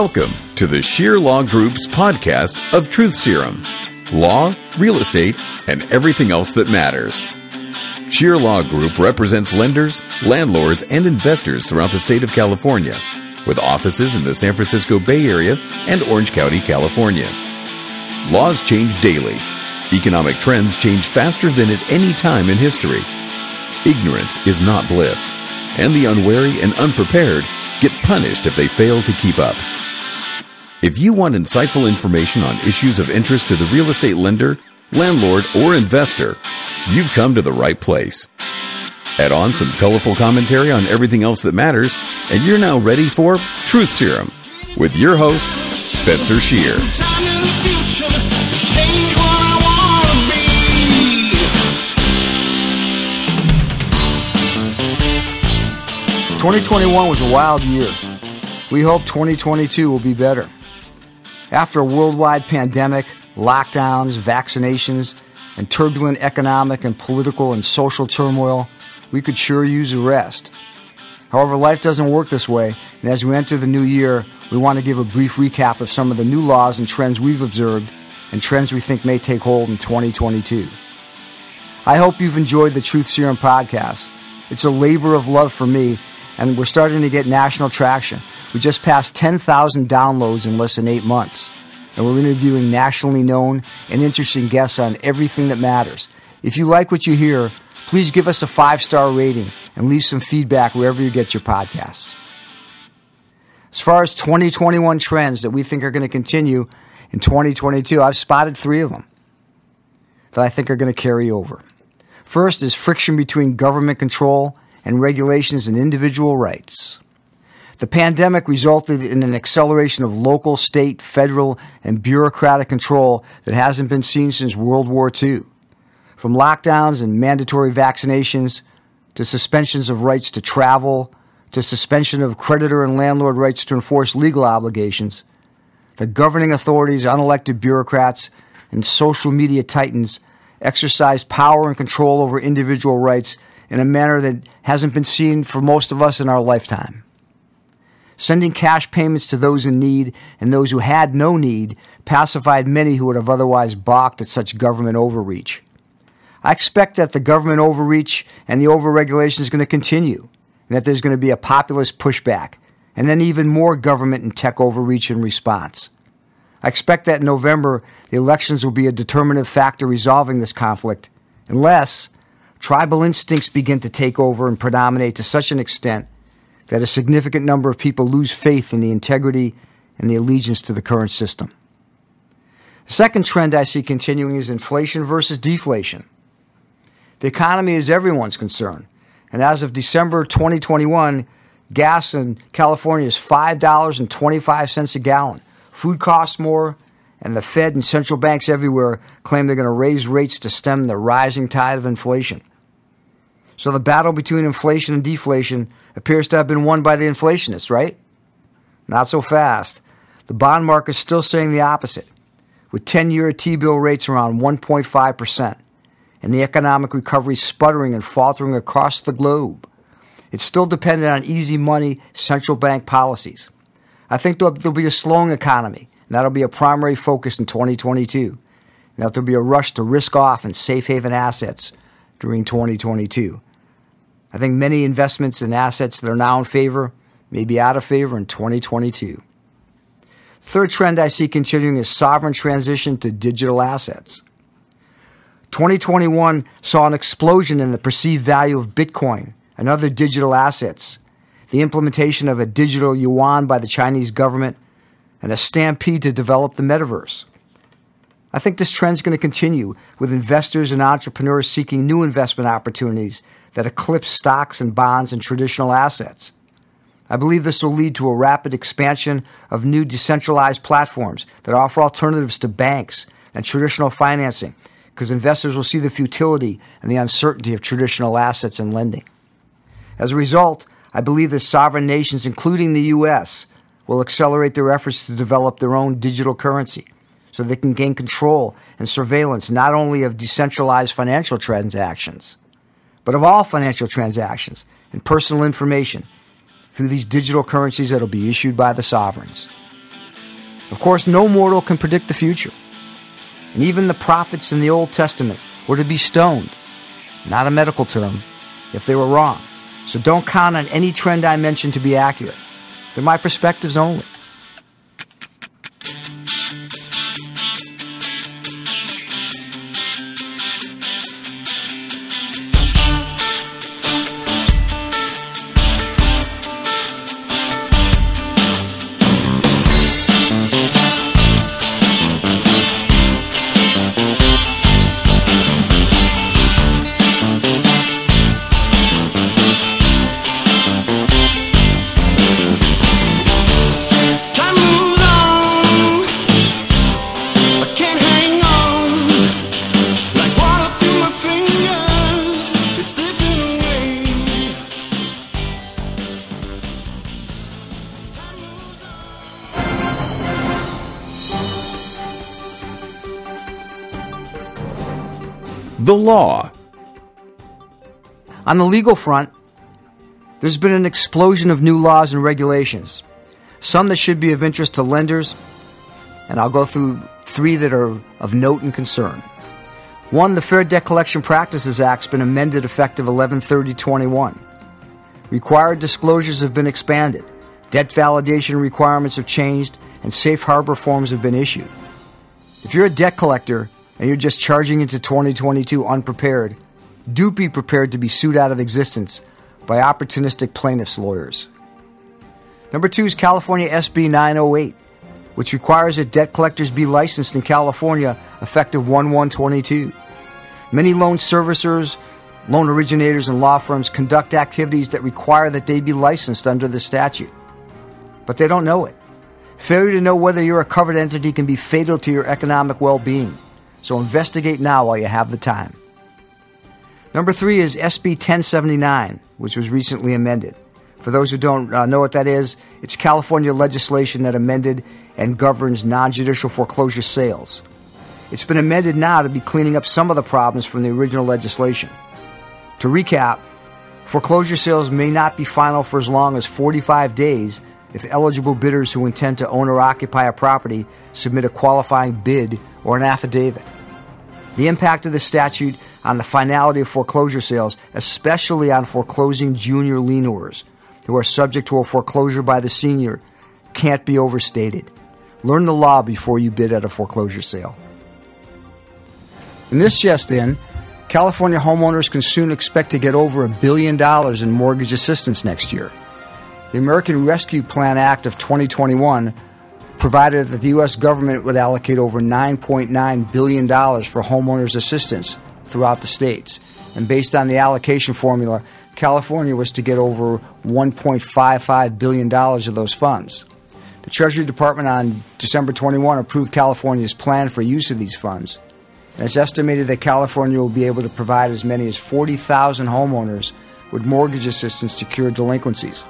Welcome to the Scheer Law Group's podcast of Truth Serum law, real estate, and everything else that matters. Scheer Law Group represents lenders, landlords, and investors throughout the state of California, with offices in the San Francisco Bay Area and Orange County, California. Laws change daily. Economic trends change faster than at any time in history. Ignorance is not bliss, and the unwary and unprepared get punished if they fail to keep up. If you want insightful information on issues of interest to the real estate lender, landlord, or investor, you've come to the right place. Add on some colorful commentary on everything else that matters, and you're now ready for Truth Serum with your host, Spencer Scheer. 2021 was a wild year. We hope 2022 will be better. After a worldwide pandemic, lockdowns, vaccinations, and turbulent economic and political and social turmoil, we could sure use a rest. However, life doesn't work this way, and as we enter the new year, we want to give a brief recap of some of the new laws and trends we've observed and trends we think may take hold in 2022. I hope you've enjoyed the Truth Serum podcast. It's a labor of love for me and we're starting to get national traction. We just passed 10,000 downloads in less than eight months, and we're interviewing nationally known and interesting guests on everything that matters. If you like what you hear, please give us a five star rating and leave some feedback wherever you get your podcasts. As far as 2021 trends that we think are going to continue in 2022, I've spotted three of them that I think are going to carry over. First is friction between government control and regulations and individual rights. The pandemic resulted in an acceleration of local, state, federal, and bureaucratic control that hasn't been seen since World War II. From lockdowns and mandatory vaccinations to suspensions of rights to travel to suspension of creditor and landlord rights to enforce legal obligations, the governing authorities, unelected bureaucrats, and social media titans exercise power and control over individual rights in a manner that hasn't been seen for most of us in our lifetime. Sending cash payments to those in need and those who had no need pacified many who would have otherwise balked at such government overreach. I expect that the government overreach and the overregulation is going to continue, and that there's going to be a populist pushback, and then even more government and tech overreach in response. I expect that in November, the elections will be a determinative factor resolving this conflict, unless tribal instincts begin to take over and predominate to such an extent that a significant number of people lose faith in the integrity and the allegiance to the current system. The second trend I see continuing is inflation versus deflation. The economy is everyone's concern, and as of December 2021, gas in California is $5.25 a gallon. Food costs more, and the Fed and central banks everywhere claim they're going to raise rates to stem the rising tide of inflation. So the battle between inflation and deflation appears to have been won by the inflationists, right? Not so fast. The bond market is still saying the opposite, with 10 year T bill rates around 1.5%, and the economic recovery sputtering and faltering across the globe. It's still dependent on easy money central bank policies. I think there'll, be a slowing economy, and that'll be a primary focus in 2022. And that there'll be a rush to risk off in safe haven assets during 2022. I think many investments and assets that are now in favor may be out of favor in 2022. Third trend I see continuing is sovereign transition to digital assets. 2021 saw an explosion in the perceived value of Bitcoin and other digital assets, the implementation of a digital yuan by the Chinese government, and a stampede to develop the metaverse. I think this trend is going to continue with investors and entrepreneurs seeking new investment opportunities that eclipse stocks and bonds and traditional assets. I believe this will lead to a rapid expansion of new decentralized platforms that offer alternatives to banks and traditional financing because investors will see the futility and the uncertainty of traditional assets and lending. As a result, I believe that sovereign nations, including the U.S., will accelerate their efforts to develop their own digital currency so they can gain control and surveillance not only of decentralized financial transactions, but of all financial transactions and personal information through these digital currencies that will be issued by the sovereigns. Of course, no mortal can predict the future. And even the prophets in the Old Testament were to be stoned, not a medical term, if they were wrong. So don't count on any trend I mention to be accurate. They're my perspectives only. The law. On the legal front, there's been an explosion of new laws and regulations. Some that should be of interest to lenders, and I'll go through three that are of note and concern. One, the Fair Debt Collection Practices Act's been amended effective 11/30/21. Required disclosures have been expanded. Debt validation requirements have changed, and safe harbor forms have been issued. If you're a debt collector and you're just charging into 2022 unprepared, do be prepared to be sued out of existence by opportunistic plaintiffs' lawyers. Number two is California SB 908, which requires that debt collectors be licensed in California effective 1 1 22. Many loan servicers, loan originators, and law firms conduct activities that require that they be licensed under the statute. But they don't know it. Failure to know whether you're a covered entity can be fatal to your economic well being. So investigate now while you have the time. Number three is SB 1079, which was recently amended. For those who don't uh, know what that is, it's California legislation that amended and governs non judicial foreclosure sales. It's been amended now to be cleaning up some of the problems from the original legislation. To recap, foreclosure sales may not be final for as long as 45 days if eligible bidders who intend to own or occupy a property submit a qualifying bid or an affidavit. The impact of the statute on the finality of foreclosure sales, especially on foreclosing junior lienors who are subject to a foreclosure by the senior, can't be overstated. Learn the law before you bid at a foreclosure sale. In this just in, California homeowners can soon expect to get over a billion dollars in mortgage assistance next year. The American Rescue Plan Act of 2021 provided that the U.S. government would allocate over $9.9 billion for homeowners assistance throughout the states. And based on the allocation formula, California was to get over $1.55 billion of those funds. The Treasury Department on December 21 approved California's plan for use of these funds. And it's estimated that California will be able to provide as many as 40,000 homeowners with mortgage assistance to cure delinquencies.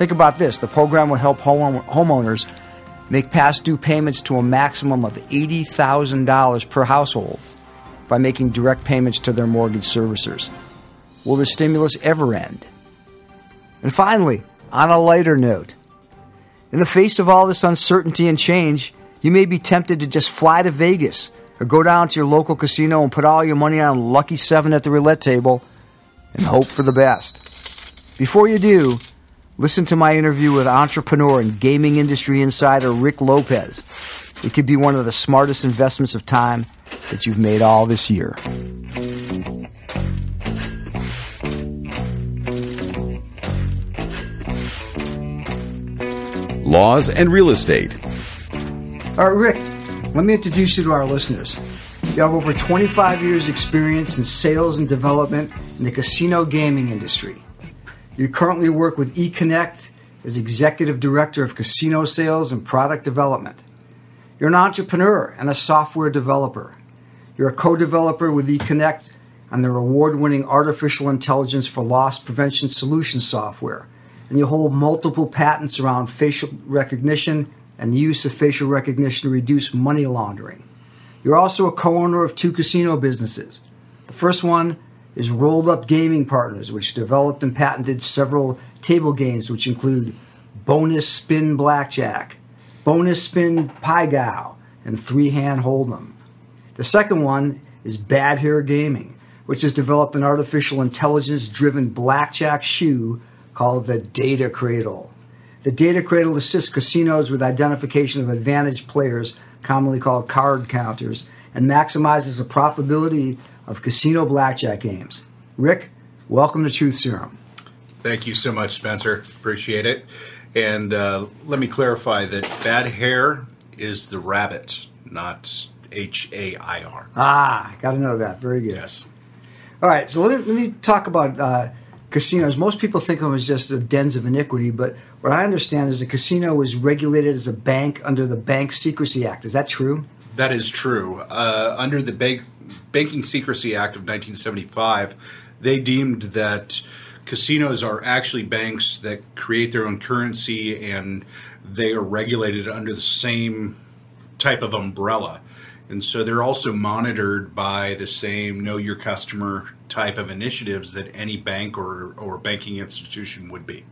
Think about this the program will help home- homeowners make past due payments to a maximum of $80,000 per household by making direct payments to their mortgage servicers. Will the stimulus ever end? And finally, on a lighter note, in the face of all this uncertainty and change, you may be tempted to just fly to Vegas or go down to your local casino and put all your money on Lucky 7 at the roulette table and hope for the best. Before you do, listen to my interview with entrepreneur and gaming industry insider Rick Lopez. It could be one of the smartest investments of time that you've made all this year. Laws and real estate. All right, Rick, let me introduce you to our listeners. You have over 25 years' experience in sales and development in the casino gaming industry. You currently work with eConnect as Executive Director of Casino Sales and Product Development. You're an entrepreneur and a software developer. You're a co developer with eConnect on their award winning artificial intelligence for loss prevention solution software. And you hold multiple patents around facial recognition and the use of facial recognition to reduce money laundering. You're also a co owner of two casino businesses. The first one is Rolled Up Gaming Partners, which developed and patented several table games, which include Bonus Spin Blackjack, bonus spin Pai Gow, and three hand hold'em. The second one is Bad Hare Gaming, which has developed an artificial intelligence driven blackjack shoe called the Data Cradle. The Data Cradle assists casinos with identification of advantaged players, commonly called card counters, and maximizes the profitability of casino blackjack games. Rick, welcome to Truth Serum. Thank you so much, Spencer. Appreciate it. And uh, let me clarify that bad hare is the rabbit, not H A I R. Ah, got to know that. Very good. Yes. All right, so let me, let me talk about uh, casinos. Most people think of them as just the dens of iniquity, but what I understand is a casino is regulated as a bank under the Bank Secrecy Act. Is that true? That is true. Uh, under the Bank, Banking Secrecy Act of 1975, they deemed that casinos are actually banks that create their own currency and they are regulated under the same type of umbrella. And so they're also monitored by the same know your customer type of initiatives that any bank or, or banking institution would be.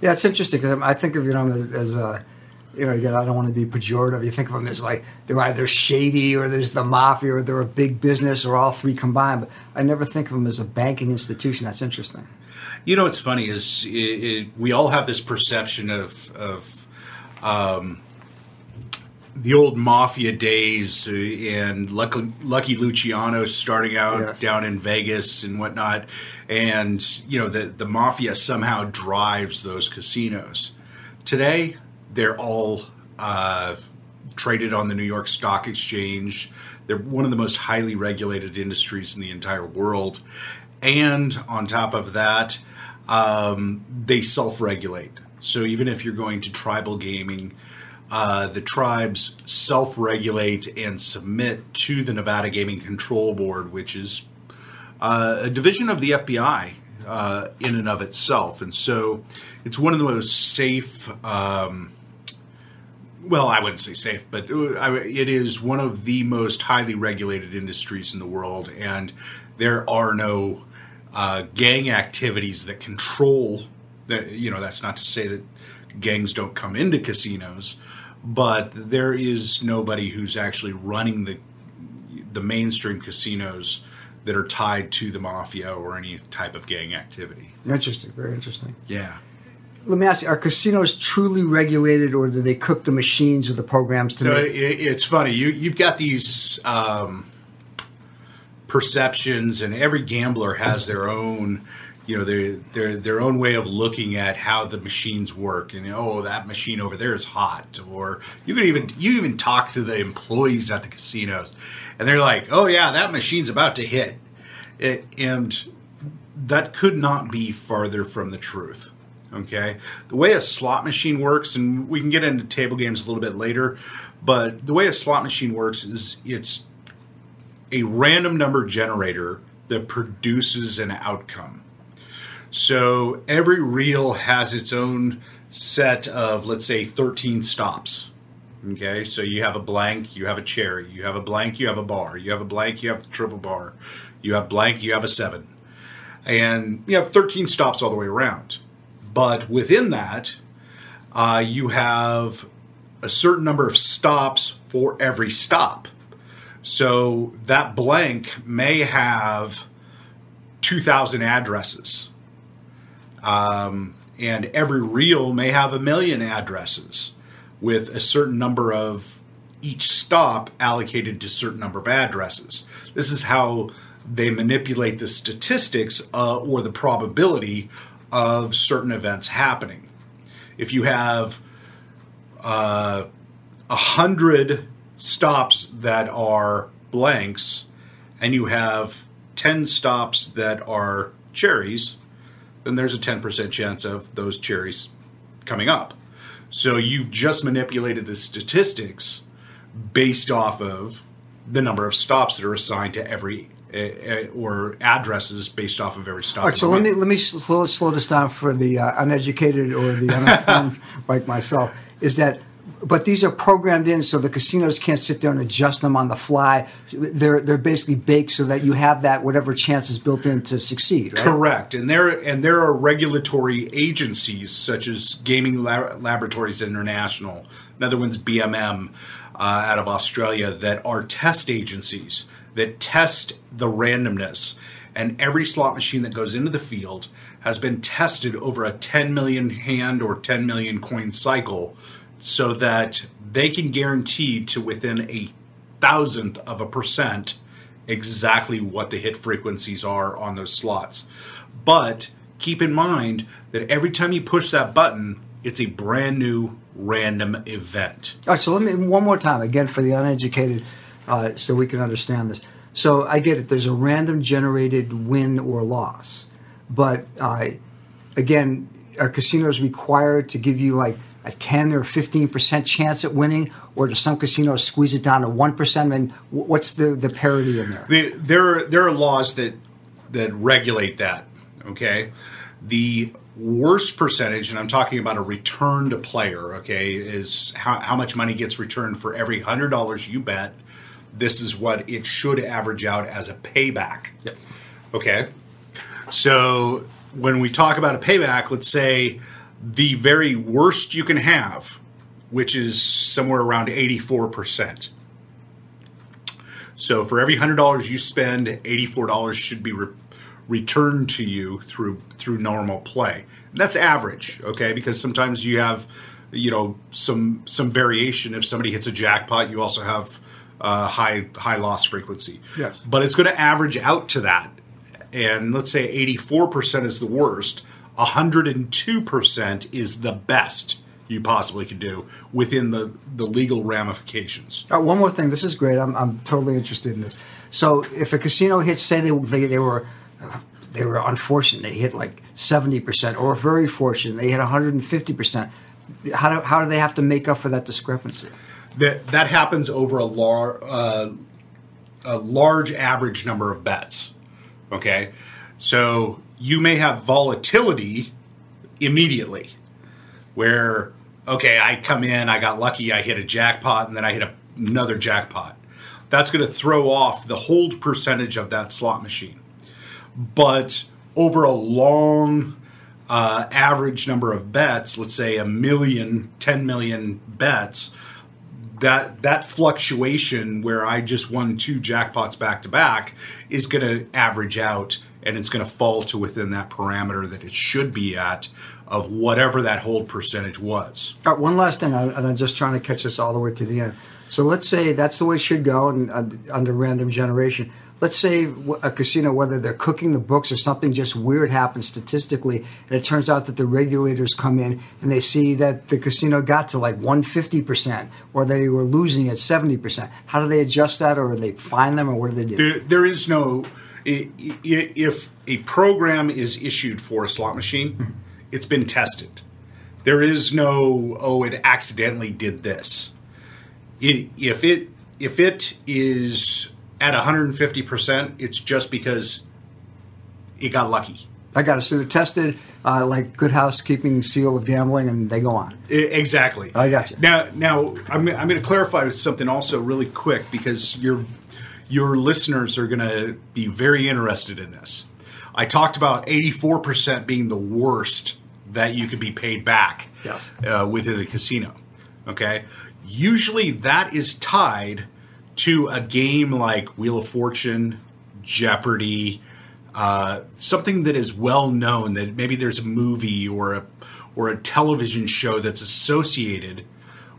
Yeah, it's interesting because I think of you know as, as a you know again I don't want to be pejorative. You think of them as like they're either shady or there's the mafia or they're a big business or all three combined. But I never think of them as a banking institution. That's interesting. You know, what's funny is it, it, we all have this perception of of um, the old mafia days uh, and Lucky, Lucky Luciano starting out Yes. down in Vegas and whatnot, and you know the the mafia somehow drives those casinos. Today, they're all uh, traded on the New York Stock Exchange. They're one of the most highly regulated industries in the entire world, and on top of that, um, they self-regulate. So even if you're going to tribal gaming, uh, the tribes self-regulate and submit to the Nevada Gaming Control Board, which is uh, a division of the FBI uh, in and of itself, and so it's one of the most safe. Um, well, I wouldn't say safe, but uh, it is one of the most highly regulated industries in the world, and there are no uh, gang activities that control. The, you know, that's not to say that gangs don't come into casinos, but there is nobody who's actually running the the mainstream casinos that are tied to the mafia or any type of gang activity. Interesting. Very interesting. Yeah. Let me ask you: Are casinos truly regulated, or do they cook the machines or the programs to So make? it, it's funny. You you've got these um, perceptions, and every gambler has their own, you know, their their their own way of looking at how the machines work. And oh, that machine over there is hot. Or you can even you even talk to the employees at the casinos, and they're like, oh yeah, that machine's about to hit, it, and that could not be farther from the truth. Okay, the way a slot machine works, and we can get into table games a little bit later, but the way a slot machine works is it's a random number generator that produces an outcome. So every reel has its own set of, let's say, 13 stops. Okay, so you have a blank, you have a cherry, you have a blank, you have a bar, you have a blank, you have the triple bar, you have blank, you have a seven. And you have 13 stops all the way around. But within that, uh, you have a certain number of stops for every stop. So that blank may have 2,000 addresses. Um, and every reel may have a million addresses with a certain number of each stop allocated to certain number of addresses. This is how they manipulate the statistics uh, or the probability of certain events happening. If you have uh, a hundred stops that are blanks, and you have ten stops that are cherries, then there's a ten percent chance of those cherries coming up. So you've just manipulated the statistics based off of the number of stops that are assigned to every uh, uh, or addresses based off of every stop. All right, so let me let me slow, slow this down for the uh, uneducated or the uninformed like myself. Is that but these are programmed in so the casinos can't sit there and adjust them on the fly. They're they're basically baked so that you have that whatever chance is built in to succeed. Right? Correct, and there and there are regulatory agencies such as Gaming La- Laboratories International, another one's BMM uh, out of Australia, that are test agencies that test the randomness. And every slot machine that goes into the field has been tested over a 10 million hand or 10 million coin cycle, so that they can guarantee to within a thousandth of a percent exactly what the hit frequencies are on those slots. But keep in mind that every time you push that button, it's a brand new random event. All right, so let me one more time again for the uneducated, uh, so we can understand this. So I get it. There's a random generated win or loss, but uh, again, are casinos required to give you like a 10 or 15 percent chance at winning, or do some casinos squeeze it down to one percent? And what's the the parity in there? The, there, there are laws that that regulate that. Okay, the worst percentage, and I'm talking about a return to player. Okay, is how, how much money gets returned for every hundred dollars you bet. This is what it should average out as a payback. Yep. Okay. So when we talk about a payback, let's say the very worst you can have, which is somewhere around 84%. So for every $100 you spend, $84 should be re- returned to you through through normal play. And that's average, okay? Because sometimes you have you know some some variation if somebody hits a jackpot, you also have uh, high high loss frequency. Yes. But it's going to average out to that. And let's say 84% is the worst, 102% is the best you possibly could do within the, the legal ramifications. Right, one more thing. This is great. I'm, I'm totally interested in this. So, if a casino hits, say they they, they were uh, they were unfortunate, they hit like seventy percent, or very fortunate, they hit 150 percent. How do how do they have to make up for that discrepancy? That, that happens over a, lar- uh, a large average number of bets. Okay? So you may have volatility immediately where, okay, I come in, I got lucky, I hit a jackpot, and then I hit a, another jackpot. That's going to throw off the hold percentage of that slot machine. But over a long uh, average number of bets, let's say a million, 10 million bets, that that fluctuation where I just won two jackpots back to back is going to average out and it's going to fall to within that parameter that it should be at of whatever that hold percentage was. All right, one last thing, and I'm just trying to catch this all the way to the end. So let's say that's the way it should go and, uh, under random generation. Let's say a casino, whether they're cooking the books or something just weird happens statistically, and it turns out that the regulators come in and they see that the casino got to like 150% or they were losing at 70%. How do they adjust that or do they fine them or what do they do? There, there is no if a program is issued for a slot machine, hmm. it's been tested. There is no oh it accidentally did this. If it if it is at 150%, it's just because it got lucky. I got it. So they're tested uh, like good housekeeping seal of gambling and they go on. Exactly. I got you. Now, now I'm, I'm going to clarify with something also really quick because your your listeners are going to be very interested in this. I talked about 84% being the worst that you could be paid back Yes. uh, within the casino. Okay, usually that is tied to a game like Wheel of Fortune, Jeopardy, uh, something that is well known. That maybe there's a movie or a or a television show that's associated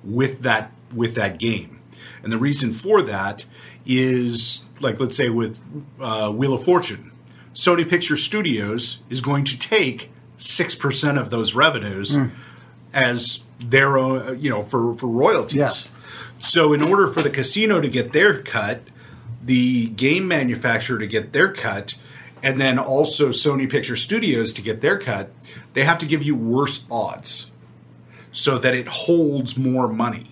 with that with that game. And the reason for that is like let's say with uh, Wheel of Fortune, Sony Picture Studios is going to take six percent of those revenues as their own, you know, for for royalties. Yes. So in order for the casino to get their cut, the game manufacturer to get their cut, and then also Sony Picture Studios to get their cut, they have to give you worse odds so that it holds more money.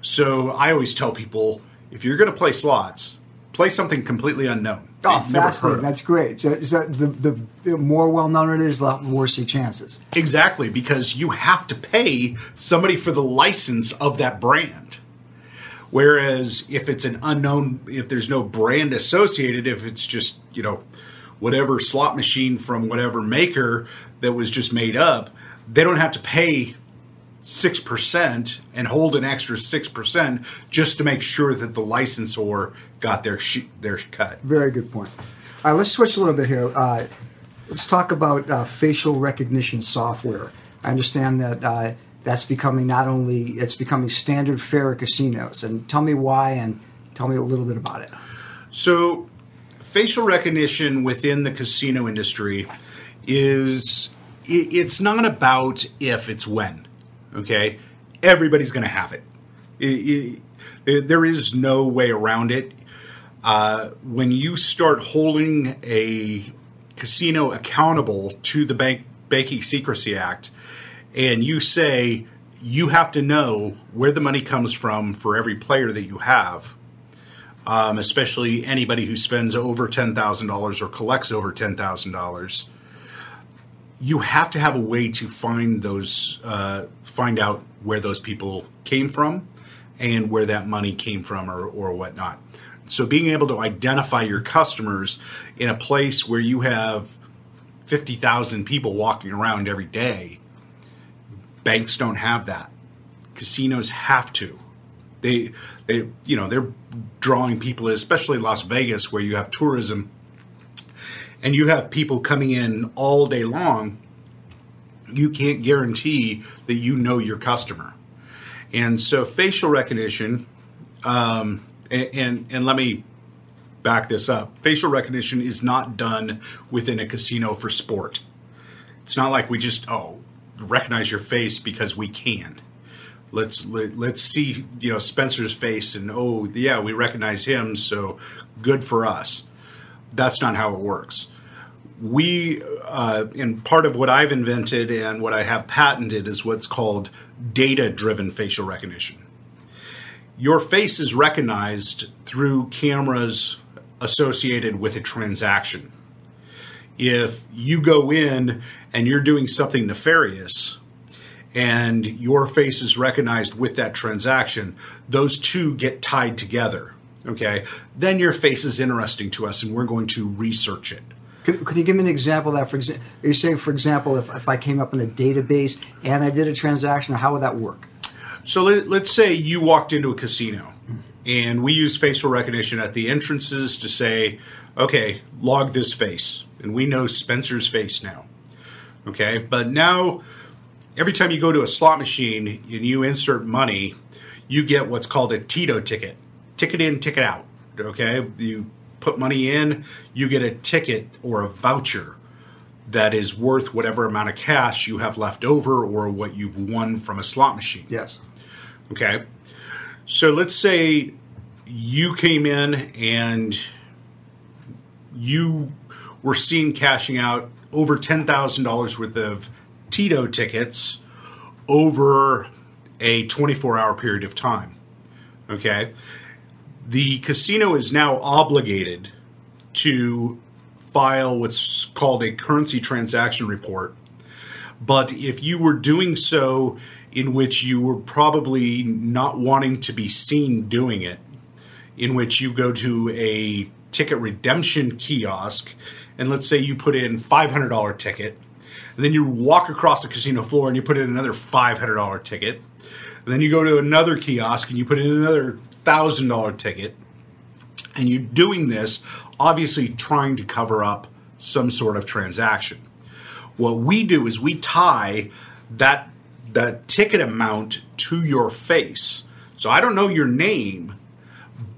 So I always tell people if you're going to play slots, play something completely unknown. Oh, They've never heard fascinating. That's great. So, so the, the the more well known it is, the worse your chances. Exactly, because you have to pay somebody for the license of that brand. Whereas if it's an unknown, if there's no brand associated, if it's just, you know, whatever slot machine from whatever maker that was just made up, they don't have to pay 6% and hold an extra 6% just to make sure that the licensor got their, sh- their cut. Very good point. All right, let's switch a little bit here. Uh, let's talk about uh, facial recognition software. I understand that uh, that's becoming not only it's becoming standard fare at casinos. And tell me why, and tell me a little bit about it. So, facial recognition within the casino industry is it's not about if it's when. Okay, everybody's going to have it. I- I- there is no way around it. Uh, when you start holding a casino accountable to the Bank Banking Secrecy Act, and you say you have to know where the money comes from for every player that you have, um, especially anybody who spends over $10,000 or collects over $10,000, you have to have a way to find those, uh, find out where those people came from and where that money came from or, or whatnot. So being able to identify your customers in a place where you have 50,000 people walking around every day, banks don't have that. Casinos have to. They they you know they're drawing people especially las vegas where you have tourism and you have people coming in all day long. You can't guarantee that you know your customer. And so facial recognition um, and, and and let me back this up. Facial recognition is not done within a casino for sport. It's not like we just oh recognize your face because we can. Let's let, let's see you know Spencer's face and oh yeah we recognize him so good for us. That's not how it works. We uh, and part of what I've invented and what I have patented is what's called data driven facial recognition. Your face is recognized through cameras associated with a transaction if you go in and you're doing something nefarious and your face is recognized with that transaction, those two get tied together. Okay, then your face is interesting to us, and we're going to research it. Could, could you give me an example of that? For example, are you saying, for example, if, if I came up in a database and I did a transaction, how would that work? So let, let's say you walked into a casino, and we use facial recognition at the entrances to say, okay, log this face, and we know Spencer's face now. Okay, but now every time you go to a slot machine and you insert money, you get what's called a Tito ticket. Ticket in, ticket out. Okay? You put money in, you get a ticket or a voucher that is worth whatever amount of cash you have left over or what you've won from a slot machine. Yes. Okay. So let's say you came in and you were seen cashing out over $10,000 worth of Tito tickets over a 24 hour period of time. Okay. The casino is now obligated to file what's called a currency transaction report. But if you were doing so in which you were probably not wanting to be seen doing it, in which you go to a ticket redemption kiosk and let's say you put in $500 ticket and then you walk across the casino floor and you put in another $500 ticket and then you go to another kiosk and you put in another $1000 ticket and you're doing this obviously trying to cover up some sort of transaction. What we do is we tie that that ticket amount to your face. So i don't know your name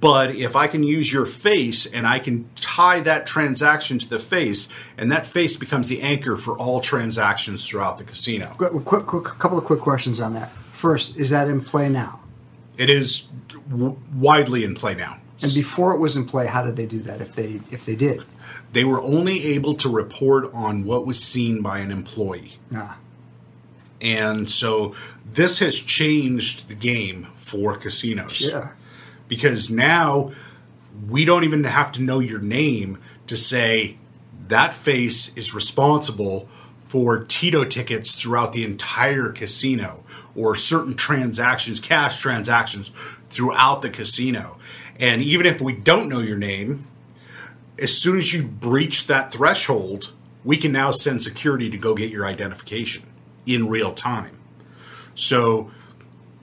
but if I can use your face and I can tie that transaction to the face, and that face becomes the anchor for all transactions throughout the casino. Quick, quick, couple of quick questions on that. First, is that in play now? It is w- widely in play now. And before it was in play, how did they do that? If they if they did, They were only able to report on what was seen by an employee. ah, And so this has changed the game for casinos. yeah, because now we don't even have to know your name to say that face is responsible for Tito tickets throughout the entire casino or certain transactions, cash transactions throughout the casino. And even if we don't know your name, as soon as you breach that threshold, we can now send security to go get your identification in real time. So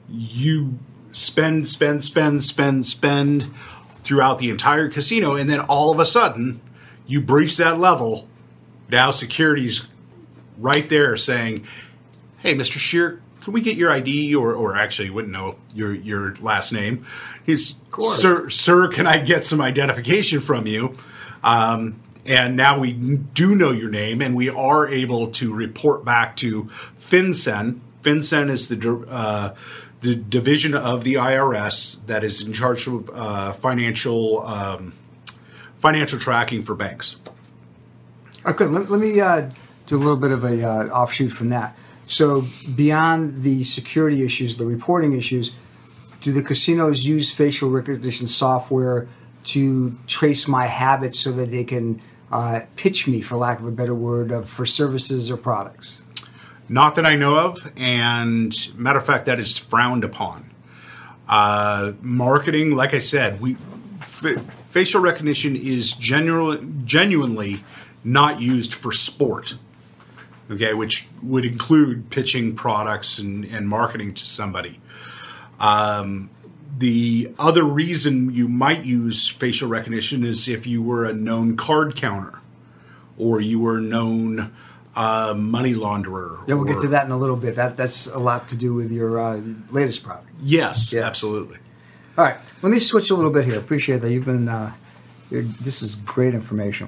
you spend, spend, spend, spend, spend throughout the entire casino, and then all of a sudden you breach that level. Now security's right there saying, "Hey, Mr. Scheer, can we get your ID?" Or, or actually, you wouldn't know your your last name. He's, "Sir, sir, can I get some identification from you?" Um, and now we do know your name, and we are able to report back to FinCEN. FinCEN is the uh, the division of the IRS that is in charge of uh, financial um, financial tracking for banks. Okay, let, let me uh, do a little bit of a uh, offshoot from that. So beyond the security issues, the reporting issues, do the casinos use facial recognition software to trace my habits so that they can uh, pitch me, for lack of a better word, of, for services or products? Not that I know of, and matter of fact, that is frowned upon. Uh, marketing, like I said, we f- facial recognition is general, genuinely not used for sport. Okay, which would include pitching products and, and marketing to somebody. Um, the other reason you might use facial recognition is if you were a known card counter or you were known uh, money launderer. Yeah, we'll get to that in a little bit. That that's a lot to do with your uh, latest product. Yes, Yes. absolutely. All right, let me switch a little bit here. Appreciate that you've been. Uh, you're, this is great information.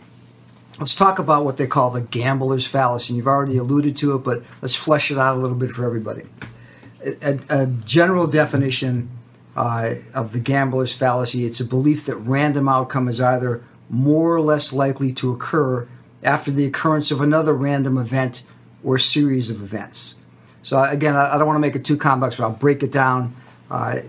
Let's talk about what they call the gambler's fallacy. And You've already alluded to it, but let's flesh it out a little bit for everybody. A, a- a general definition uh, of the gambler's fallacy: it's a belief that random outcome is either more or less likely to occur after the occurrence of another random event or series of events. So again, I, don't want to make it too complex, but I'll break it down uh,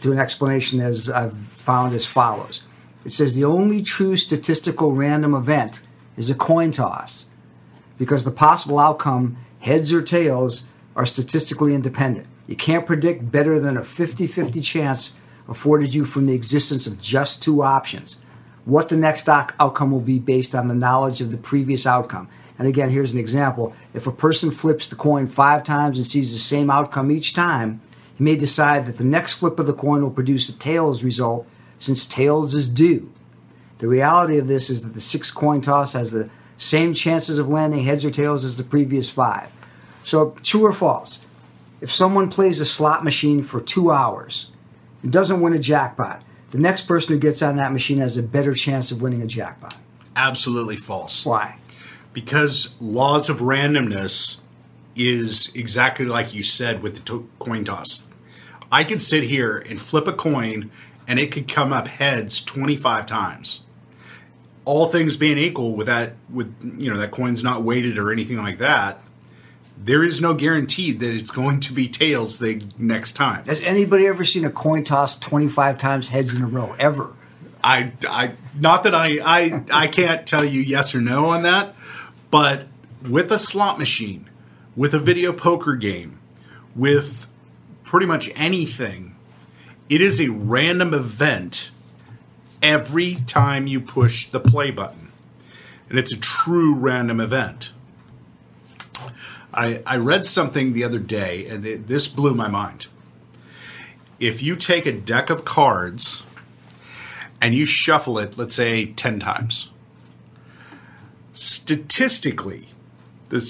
to an explanation as I've found as follows. It says the only true statistical random event is a coin toss because the possible outcome, heads or tails, are statistically independent. You can't predict better than a 50 50 chance afforded you from the existence of just two options. What the next outcome will be based on the knowledge of the previous outcome. And again, here's an example. If a person flips the coin five times and sees the same outcome each time, he may decide that the next flip of the coin will produce a tails result since tails is due. The reality of this is that the six coin toss has the same chances of landing heads or tails as the previous five. So, true or false? If someone plays a slot machine for two hours and doesn't win a jackpot, the next person who gets on that machine has a better chance of winning a jackpot. Absolutely false. Why? Because laws of randomness is exactly like you said with the to- coin toss. I could sit here and flip a coin and it could come up heads 25 times. All things being equal with that with you know that coin's not weighted or anything like that, there is no guarantee that it's going to be tails the next time. Has anybody ever seen a coin toss 25 times heads in a row? Ever? I, I not that I, I I can't tell you yes or no on that, but with a slot machine, with a video poker game, with pretty much anything, it is a random event every time you push the play button. And it's a true random event. I, I read something the other day, and it, this blew my mind. If you take a deck of cards and you shuffle it, let's say 10 times, statistically, the,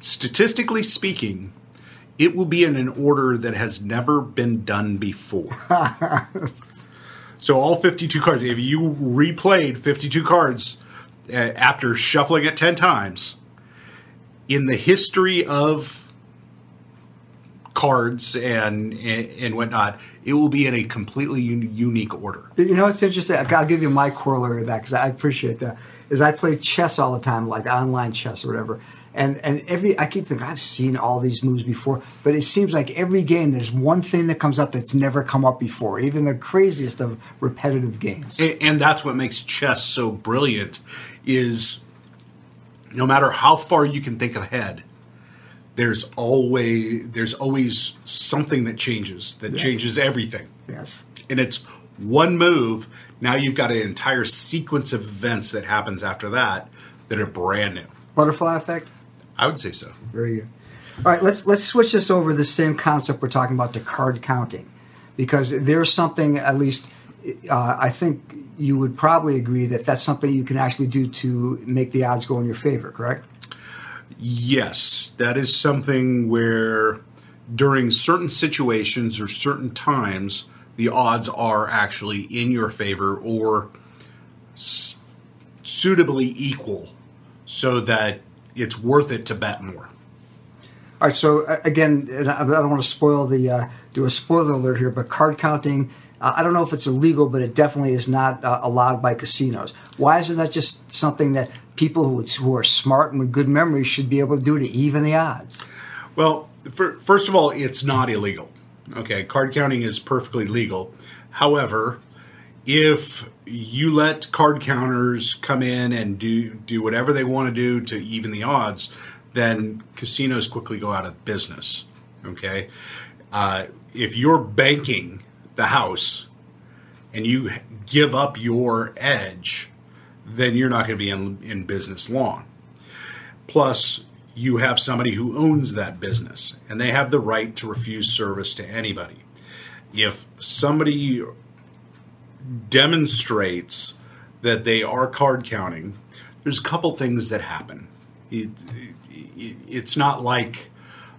statistically speaking, it will be in an order that has never been done before. so all 52 cards, if you replayed 52 cards uh, after shuffling it 10 times, in the history of cards and and, whatnot, it will be in a completely un- unique order. You know, it's interesting. I'll give you my corollary of that because I appreciate that. Is I play chess all the time, like online chess or whatever. And and every I keep thinking I've seen all these moves before, but it seems like every game there's one thing that comes up that's never come up before, even the craziest of repetitive games. and, and that's what makes chess so brilliant is no matter how far you can think ahead there's always there's always something that changes that Yes. changes everything yes. and it's one move now you've got an entire sequence of events that happens after that that are brand new Butterfly effect? i would say so Very good. All right, let's let's switch this over to the same concept we're talking about to card counting, because there's something at least uh, I think you would probably agree that that's something you can actually do to make the odds go in your favor. Correct? Yes, that is something where during certain situations or certain times, the odds are actually in your favor or s- suitably equal so that it's worth it to bet more. All right. So again, I I don't want to spoil the uh, do a spoiler alert here, but card counting. Uh, I don't know if it's illegal, but it definitely is not uh, allowed by casinos. Why isn't that just something that people who, who are smart and with good memory should be able to do to even the odds? Well, fir- first of all, it's not illegal. Okay, card counting is perfectly legal. However, if you let card counters come in and do do whatever they want to do to even the odds, then casinos quickly go out of business. Okay, uh, if you're banking the house and you give up your edge, then you're not going to be in, in business long. Plus, you have somebody who owns that business and they have the right to refuse service to anybody. If somebody demonstrates that they are card counting, there's a couple things that happen. It, it, it's not like,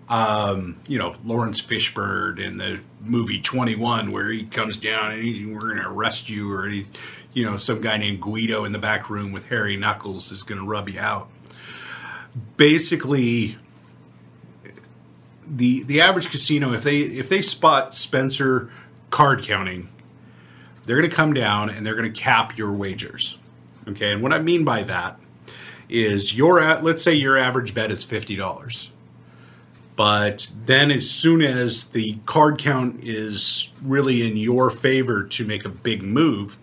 um, you know, Laurence Fishburne in the movie 21 where he comes down and he's, we're going to arrest you or, he, you know, some guy named Guido in the back room with Harry Knuckles is going to rub you out basically the the average casino if they if they spot Spencer card counting, they're going to come down and they're going to cap your wagers. Okay, and what I mean by that is your let's say your average bet is fifty dollars. But then, as soon as the card count is really in your favor to make a big move,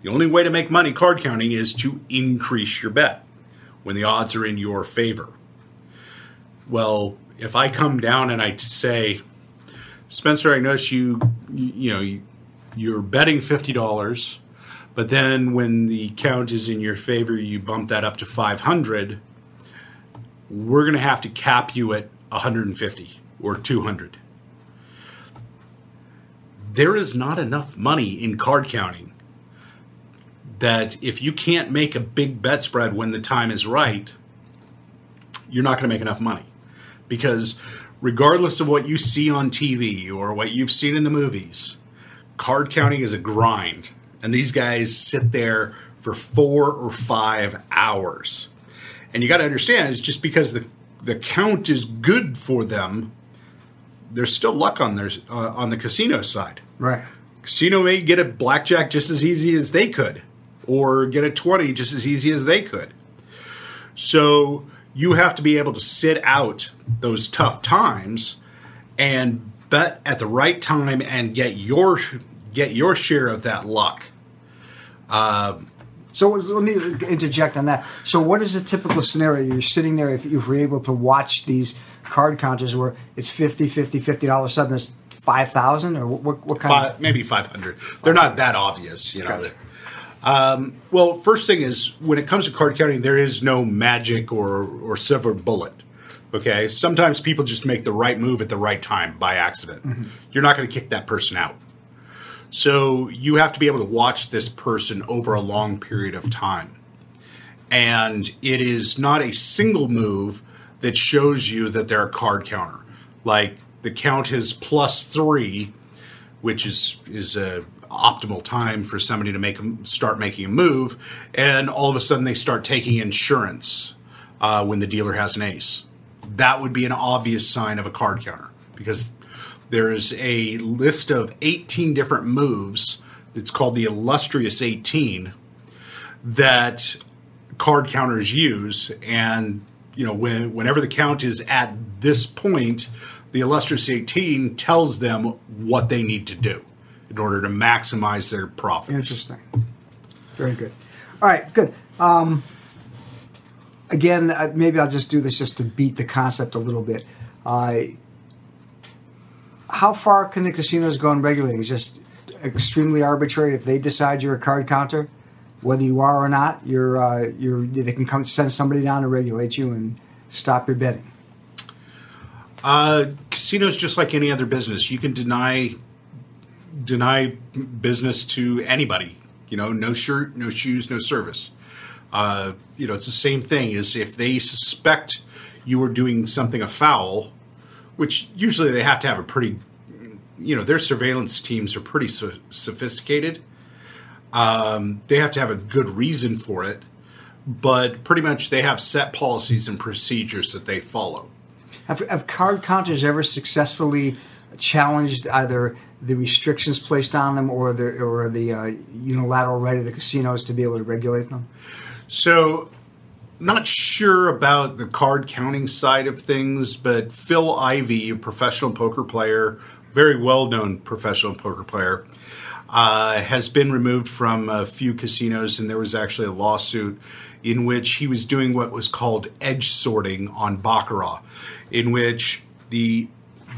the only way to make money card counting is to increase your bet when the odds are in your favor. Well, if I come down and I say, Spencer, I notice you, you, you know, you, you're betting fifty dollars, but then when the count is in your favor, you bump that up to five hundred. We're going to have to cap you at 150 or 200. There is not enough money in card counting that if you can't make a big bet spread when the time is right, you're not going to make enough money. Because regardless of what you see on TV or what you've seen in the movies, card counting is a grind. And these guys sit there for four or five hours. And you got to understand, it's just because the, the count is good for them, there's still luck on their uh, on the casino side. Right. Casino may get a blackjack just as easy as they could, or get a 20 just as easy as they could. So you have to be able to sit out those tough times and bet at the right time and get your get your share of that luck. So let me interject on that. So what is a typical scenario? You're sitting there if, if we're able to watch these card counters where it's 50, 50, 50, all of a sudden it's 5,000 or what, what, kind of... Maybe 500. They're not that obvious, you know. Gotcha. Um, well, first thing is when it comes to card counting, there is no magic or or silver bullet. Okay, sometimes people just make the right move at the right time by accident. You're not going to kick that person out. So you have to be able to watch this person over a long period of time. And it is not a single move that shows you that they're a card counter. Like the count is plus three, which is is a optimal time for somebody to make them start making a move, and all of a sudden they start taking insurance uh, when the dealer has an ace. That would be an obvious sign of a card counter because there is a list of 18 different moves. It's called the illustrious 18 that card counters use, and you know, when whenever the count is at this point, the illustrious 18 tells them what they need to do in order to maximize their profits. Interesting. Very good. All right, good. Um, again, uh, maybe I'll just do this just to beat the concept a little bit. Uh, how far can the casinos go in regulating? Is just extremely arbitrary. If they decide you're a card counter, whether you are or not, you're uh, you're they can come send somebody down to regulate you and stop your betting. Uh, casinos just like any other business. You can deny deny business to anybody. You know, no shirt, no shoes, no service. Uh, you know, it's the same thing as if they suspect you are doing something afoul, which usually they have to have a pretty, you know, their surveillance teams are pretty so- sophisticated. Um, they have to have a good reason for it, but pretty much they have set policies and procedures that they follow. Have, have card counters ever successfully challenged either the restrictions placed on them or the or the uh, unilateral right of the casinos to be able to regulate them? So, not sure about the card counting side of things, but Phil Ivey, a professional poker player, very well known professional poker player, uh, has been removed from a few casinos, and there was actually a lawsuit in which he was doing what was called edge sorting on baccarat, in which the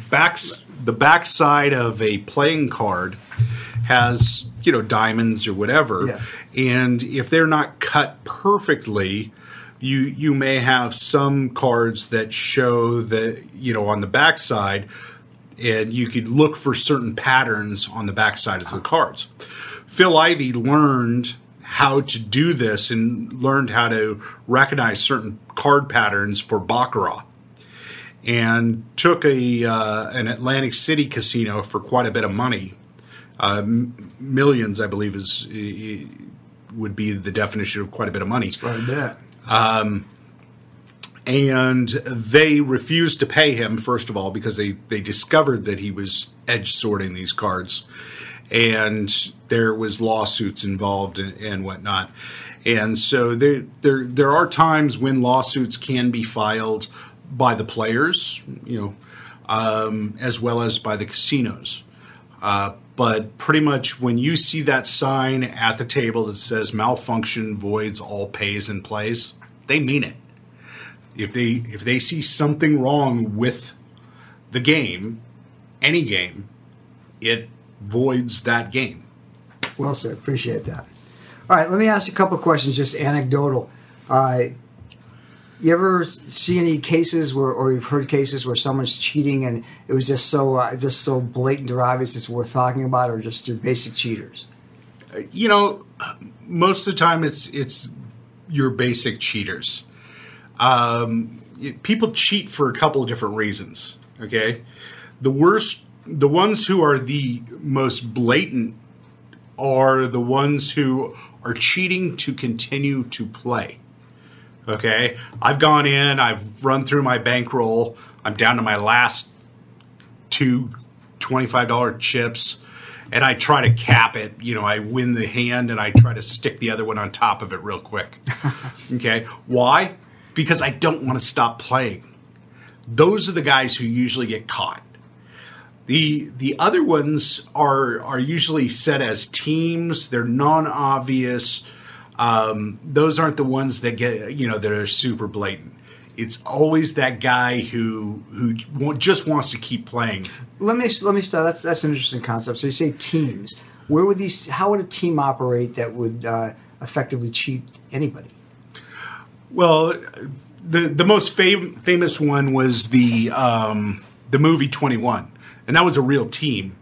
backs the backside of a playing card has you know diamonds or whatever, Yes. and if they're not cut perfectly. You, you may have some cards that show that you know on the backside and you could look for certain patterns on the backside of the cards. Phil Ivey learned how to do this and learned how to recognize certain card patterns for baccarat, and took a uh, an Atlantic City casino for quite a bit of money, uh, m- millions, I believe, is would be the definition of quite a bit of money Right a bit. And they refused to pay him first of all because they they discovered that he was edge sorting these cards. And there was lawsuits involved and, and whatnot. And so there there there are times when lawsuits can be filed by the players you know um, as well as by the casinos uh, but pretty much when you see that sign at the table that says malfunction voids all pays and plays they mean it if they if they see something wrong with the game, any game, it voids that game. Well said. Appreciate that. All right, let me ask you a couple questions, just anecdotal. Uh, you ever see any cases where, or you've heard cases where someone's cheating and it was just so, uh, just so blatant or obvious it's worth talking about, or just they're basic cheaters? You know, most of the time it's it's your basic cheaters. Um, people cheat for a couple of different reasons. Okay, the worst, the ones who are the most blatant are the ones who are cheating to continue to play. Okay, I've gone in, I've run through my bankroll, I'm down to my last two $25 chips and I try to cap it. You know, I win the hand and I try to stick the other one on top of it real quick. okay. Why? Because I don't want to stop playing. Those are the guys who usually get caught. The the other ones are are usually set as teams. They're non-obvious. Um, those aren't the ones that get you know that are super blatant. It's always that guy who who just wants to keep playing. Let me let me start. That's that's an interesting concept. So you say teams. Where would these? How would a team operate that would uh, effectively cheat anybody? Well, the the most fam- famous one was the um, the movie Twenty One, and that was a real team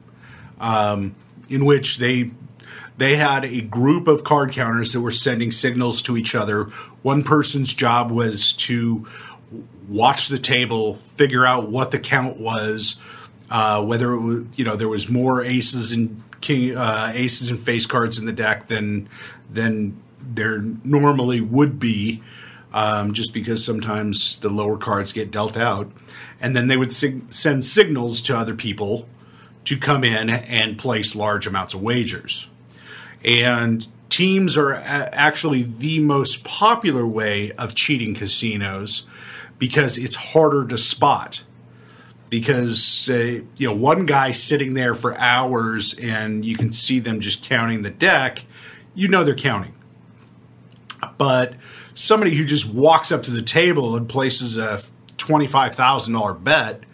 um, in which they they had a group of card counters that were sending signals to each other. One person's job was to watch the table, figure out what the count was, uh, whether it was, you know there was more aces and king uh, aces and face cards in the deck than than there normally would be, um, just because sometimes the lower cards get dealt out, and then they would sig- send signals to other people to come in and place large amounts of wagers and teams are a- actually the most popular way of cheating casinos because it's harder to spot. Because uh, you know one guy sitting there for hours and you can see them just counting the deck, you know they're counting. But somebody who just walks up to the table and places a twenty-five thousand dollar bet,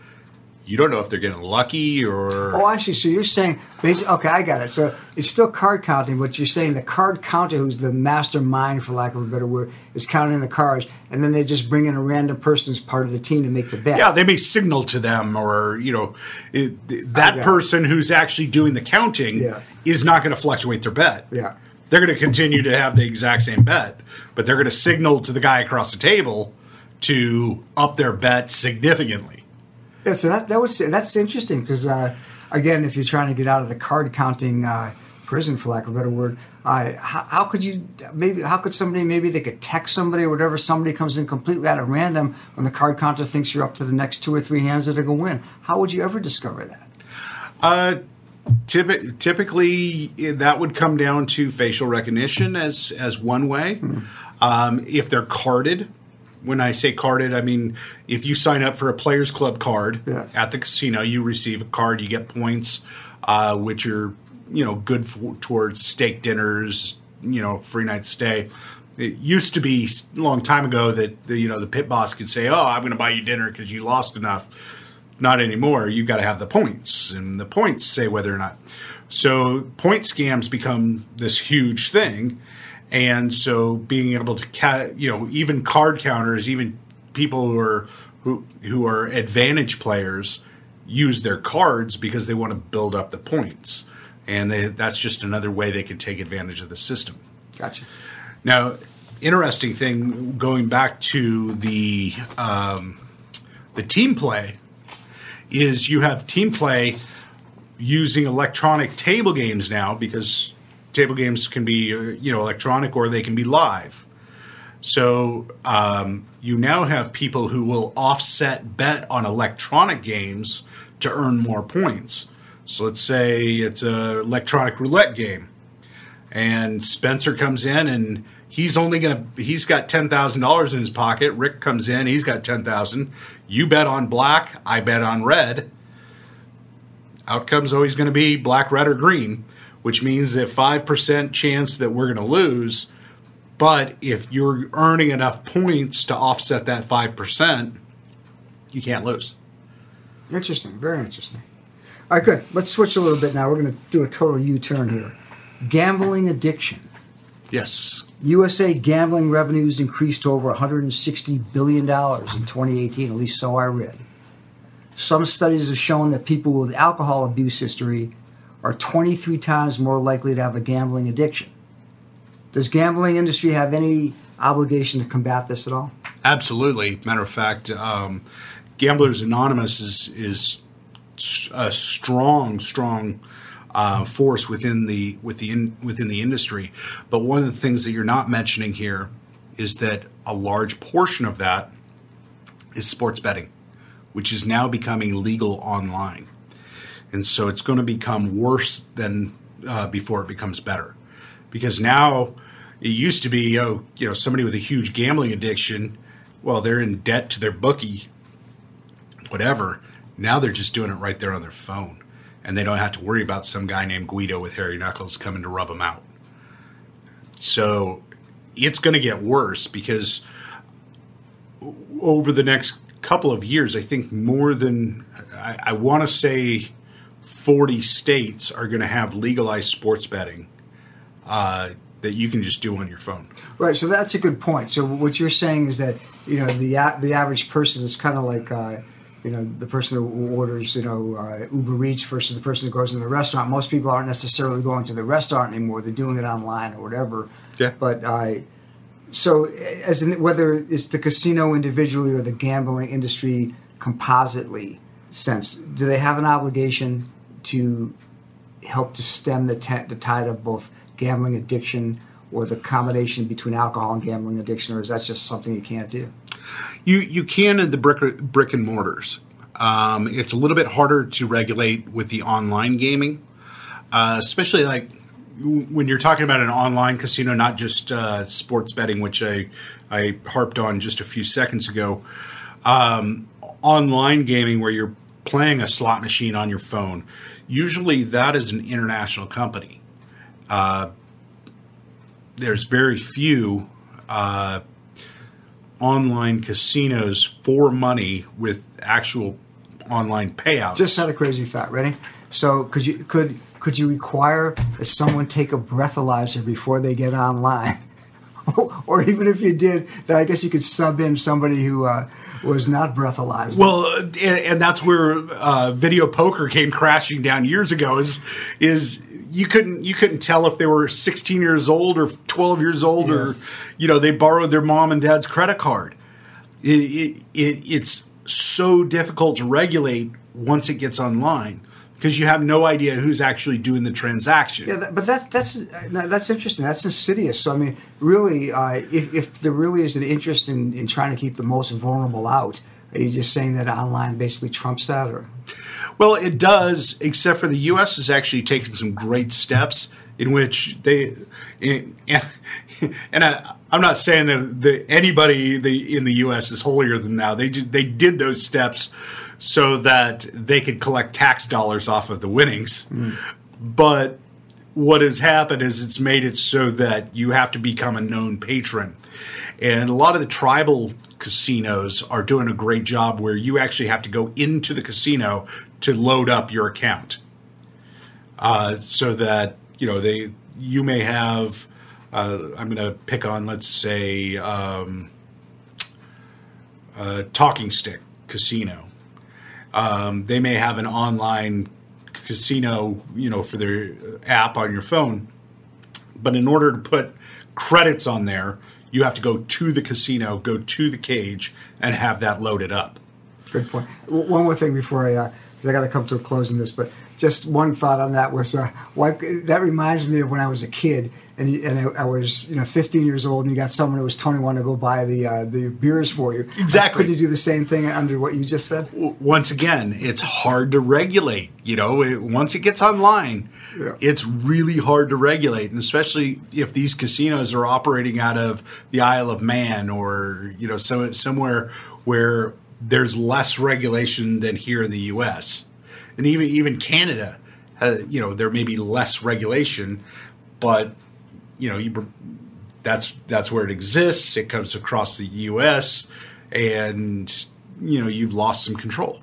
you don't know if they're getting lucky or Oh, actually, so you're saying, basically, okay, I got it. So it's still card counting, but you're saying the card counter, who's the mastermind, for lack of a better word, is counting the cards, and then they just bring in a random person as part of the team to make the bet. Yeah, they may signal to them, or you know, it, that person who's actually doing the counting Yes. is not going to fluctuate their bet. Yeah. they're going to continue to have the exact same bet, but they're going to signal to the guy across the table to up their bet significantly. Yeah, so that that was that's interesting because uh, again, if you're trying to get out of the card counting uh, prison, for lack of a better word, uh, how, how could you maybe how could somebody maybe they could text somebody or whatever somebody comes in completely out of random when the card counter thinks you're up to the next two or three hands that are going to win? How would you ever discover that? Uh, typi- typically, eh, that would come down to facial recognition as as one way. Um, if they're carded, when I say carded, I mean if you sign up for a Players Club card Yes. at the casino, you receive a card, you get points, uh, which are you know good for, towards steak dinners, you know, free night stay. It used to be a long time ago that the, you know the pit boss could say, "Oh, I'm going to buy you dinner because you lost enough." Not anymore. You've got to have the points, and the points say whether or not. So point scams become this huge thing, and so being able to, ca- you know, even card counters, even people who are who who are advantage players use their cards because they want to build up the points, and they, that's just another way they can take advantage of the system. Gotcha. Now, interesting thing going back to the um, the team play is you have team play using electronic table games now because table games can be uh, you know electronic or they can be live. So um, you now have people who will offset bet on electronic games to earn more points. So let's say it's a electronic roulette game and Spencer comes in and he's only gonna he's got ten thousand dollars in his pocket. Rick comes in, he's got ten thousand. You bet on black, I bet on red. Outcome's always gonna be black, red, or green, which means that five percent chance that we're gonna lose. But if you're earning enough points to offset that five percent, you can't lose. Interesting. Very interesting. All right, good. Let's switch a little bit now. We're going to do a total U-turn here. Gambling addiction. Yes. USA gambling revenues increased to over 160 billion dollars in 2018. At least so I read. Some studies have shown that people with alcohol abuse history are 23 times more likely to have a gambling addiction. Does gambling industry have any obligation to combat this at all? Absolutely. Matter of fact, um, Gamblers Anonymous is is a strong, strong uh, force within the with the in, within the industry. But one of the things that you're not mentioning here is that a large portion of that is sports betting, which is now becoming legal online, and so it's going to become worse than uh, before it becomes better, because now it used to be oh you know somebody with a huge gambling addiction, well they're in debt to their bookie whatever. Now they're just doing it right there on their phone, and they don't have to worry about some guy named Guido with hairy knuckles coming to rub them out. So it's going to get worse because over the next couple of years, I think more than I, I want to say 40 states are going to have legalized sports betting uh, that you can just do on your phone. Right, so that's a good point. So what you're saying is that you know the a- the average person is kind of like uh, you know the person who orders you know uh, Uber Eats versus the person who goes to the restaurant. Most people aren't necessarily going to the restaurant anymore; they're doing it online or whatever. Yeah. But uh, so as in, whether it's the casino individually or the gambling industry compositely sense, do they have an obligation to help to stem the, the tide of both gambling addiction or the combination between alcohol and gambling addiction, or is that just something you can't do? You you can in the brick brick and mortars. Um, it's a little bit harder to regulate with the online gaming, uh, especially like when you're talking about an online casino, not just uh, sports betting, which I I harped on just a few seconds ago. um, online gaming where you're playing a slot machine on your phone, usually that is an international company. Uh, there's very few uh, online casinos for money with actual online payouts. Just had a crazy thought. Ready? So, could you could could you require that someone take a breathalyzer before they get online? or even if you did, then I guess you could sub in somebody who uh, was not breathalyzed. Well, and, and that's where uh, video poker came crashing down years ago. Is is you couldn't you couldn't tell if they were 16 years old or 12 years old Yes. or you know they borrowed their mom and dad's credit card. It, it, it, it's so difficult to regulate once it gets online because you have no idea who's actually doing the transaction. Yeah, but that's that's that's interesting. That's insidious. So I mean, really, uh, if, if there really is an interest in, in trying to keep the most vulnerable out, are you just saying that online basically trumps that, or Well, it does, except for the U.S. has actually taken some great steps in which they, and, and I, I'm not saying that the, anybody the, in the U.S. is holier than thou. They did, they did those steps so that they could collect tax dollars off of the winnings, but what has happened is it's made it so that you have to become a known patron. And a lot of the tribal casinos are doing a great job where you actually have to go into the casino to load up your account. Uh, so that, you know, they you may have uh, I'm going to pick on let's say um, uh, Talking Stick Casino. Um, they may have an online casino, you know, for their app on your phone. But in order to put credits on there, you have to go to the casino, go to the cage, and have that loaded up. Good point. One more thing before I, because I got to come to a close in this, but just one thought on that was, uh, like that reminds me of when I was a kid and you- and I, I was you know 15 years old and you got someone who was 21 to go buy the uh, the beers for you. Exactly. Could you do the same thing under what you just said? Once again, it's hard to regulate. You know, it, once it gets online, Yeah. it's really hard to regulate, and especially if these casinos are operating out of the Isle of Man or you know, so somewhere where there's less regulation than here in the U.S. and even even Canada. Uh, you know, there may be less regulation, but you know, you that's that's where it exists. It comes across the U.S. and you know you've lost some control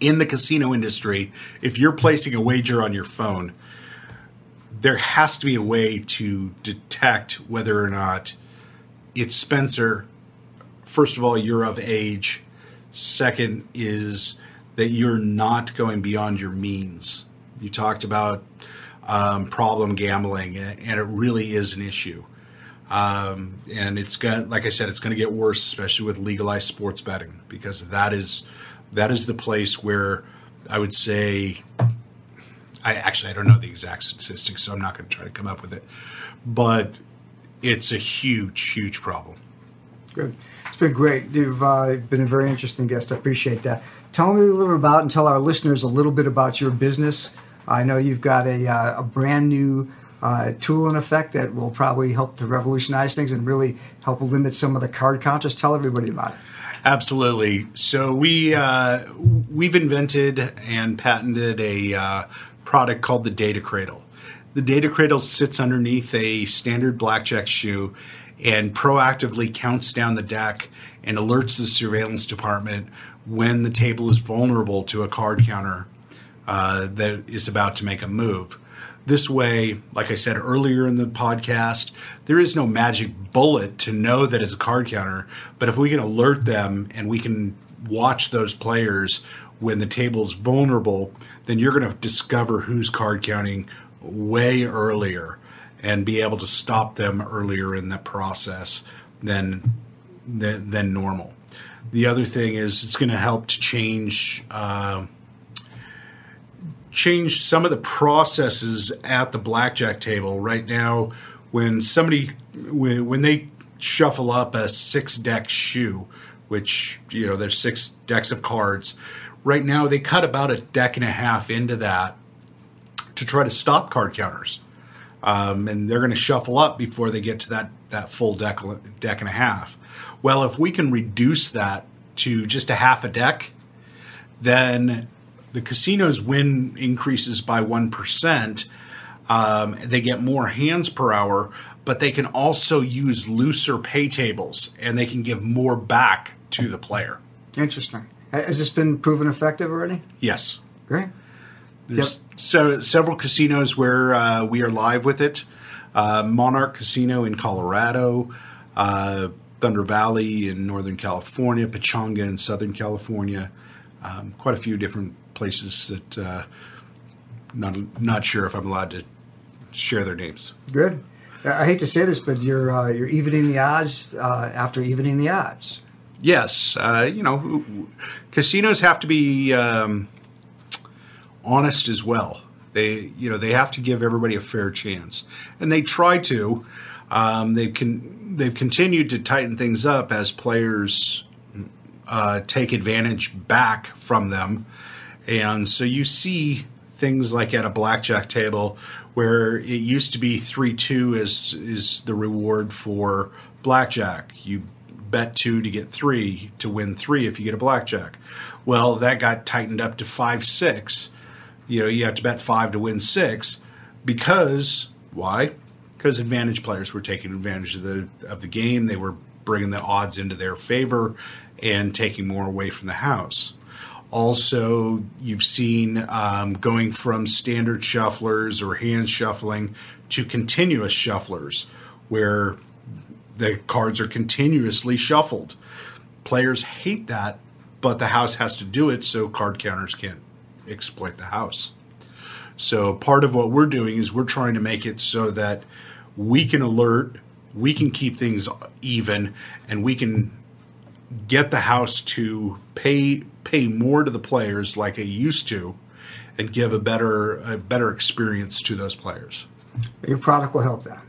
in the casino industry. If you're placing a wager on your phone, there has to be a way to detect whether or not it's Spencer. First of all, you're of age. Second is that you're not going beyond your means. You talked about um, problem gambling, and it really is an issue. Um, and it's going, like I said, it's going to get worse, especially with legalized sports betting, because that is that is the place where I would say. I actually I don't know the exact statistics, so I'm not going to try to come up with it, but it's a huge, huge problem. Good. It's been great. You've uh, been a very interesting guest. I appreciate that. Tell me a little about and tell our listeners a little bit about your business. I know you've got a, uh, a brand new uh, tool in effect that will probably help to revolutionize things and really help limit some of the card counters. Tell everybody about it. Absolutely. So we uh, we've invented and patented a uh, product called the Data Cradle. The Data Cradle sits underneath a standard blackjack shoe and proactively counts down the deck and alerts the surveillance department when the table is vulnerable to a card counter uh, that is about to make a move. This way, like I said earlier in the podcast, there is no magic bullet to know that it's a card counter. But if we can alert them and we can watch those players when the table is vulnerable, then you're going to discover who's card counting way earlier and be able to stop them earlier in the process than than, than normal. The other thing is it's going to help to change. Uh, change some of the processes at the blackjack table. Right now when somebody when, when they shuffle up a six deck shoe which you know there's six decks of cards right now they cut about a deck and a half into that to try to stop card counters. Um, and they're going to shuffle up before they get to that that full deck deck and a half. Well if we can reduce that to just a half a deck, then the casino's win increases by 1%. Um, they get more hands per hour, but they can also use looser pay tables and they can give more back to the player. Interesting. Has this been proven effective already? Yes. Great. There's so, several casinos where uh, we are live with it. Uh, Monarch Casino in Colorado, uh, Thunder Valley in Northern California, Pechanga in Southern California. Um, quite a few different places that uh, not not sure if I'm allowed to share their names. Good. I hate to say this, but you're uh, you're evening the odds uh, after evening the odds. Yes, uh, you know, casinos have to be um, honest as well. They, you know, they have to give everybody a fair chance, and they try to. Um, they can. They've continued to tighten things up as players uh, take advantage back from them, and so you see things like at a blackjack table where it used to be three two is is the reward for blackjack. You bet two to get three to win three if you get a blackjack. Well, that got tightened up to five six. You know, you have to bet five to win six because why? Because advantage players were taking advantage of the of the game. They were bringing the odds into their favor and taking more away from the house. Also, you've seen um, going from standard shufflers or hand shuffling to continuous shufflers, where the cards are continuously shuffled. Players hate that, but the house has to do it so card counters can't exploit the house. So part of what we're doing is we're trying to make it so that we can alert, we can keep things even, and we can get the house to pay pay more to the players like it used to, and give a better a better experience to those players. Your product will help that.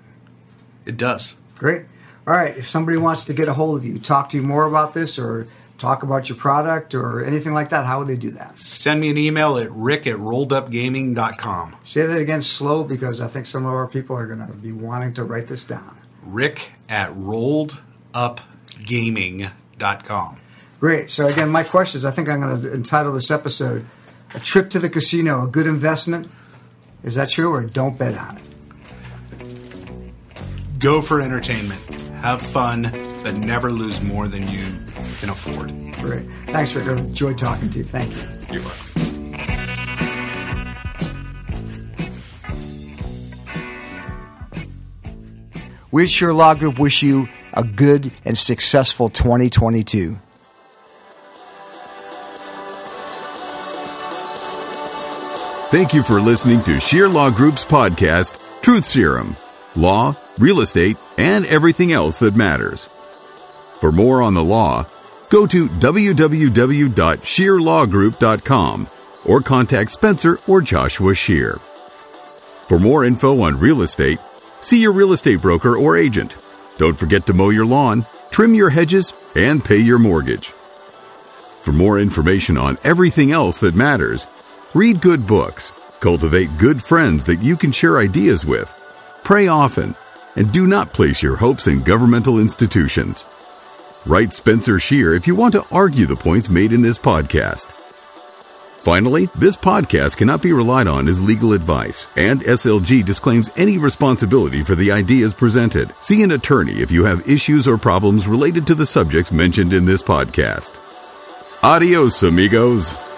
It does. Great. All right. If somebody wants to get a hold of you, talk to you more about this, or talk about your product, or anything like that, how would they do that? Send me an email at rick at rolledupgaming.com. Say that again slow because I think some of our people are going to be wanting to write this down. Rick at rolledupgaming.com. Great. So again, my question is: I think I'm going to entitle this episode "A Trip to the Casino: A Good Investment." Is that true, or don't bet on it? Go for entertainment. Have fun, but never lose more than you can afford. Great. Thanks, Rick. I uh, enjoyed talking to you. Thank you. You're welcome. We at Scheer Law Group wish you a good and successful 2022. Thank you for listening to Scheer Law Group's podcast, Truth Serum Law, Real Estate, and everything else that matters. For more on the law, go to www.scheerlawgroup.com or contact Spencer or Joshua Scheer. For more info on real estate, see your real estate broker or agent. Don't forget to mow your lawn, trim your hedges, and pay your mortgage. For more information on everything else that matters, read good books, cultivate good friends that you can share ideas with, pray often, and do not place your hopes in governmental institutions. Write Spencer Scheer if you want to argue the points made in this podcast. Finally, this podcast cannot be relied on as legal advice, and SLG disclaims any responsibility for the ideas presented. See an attorney if you have issues or problems related to the subjects mentioned in this podcast. Adios, amigos.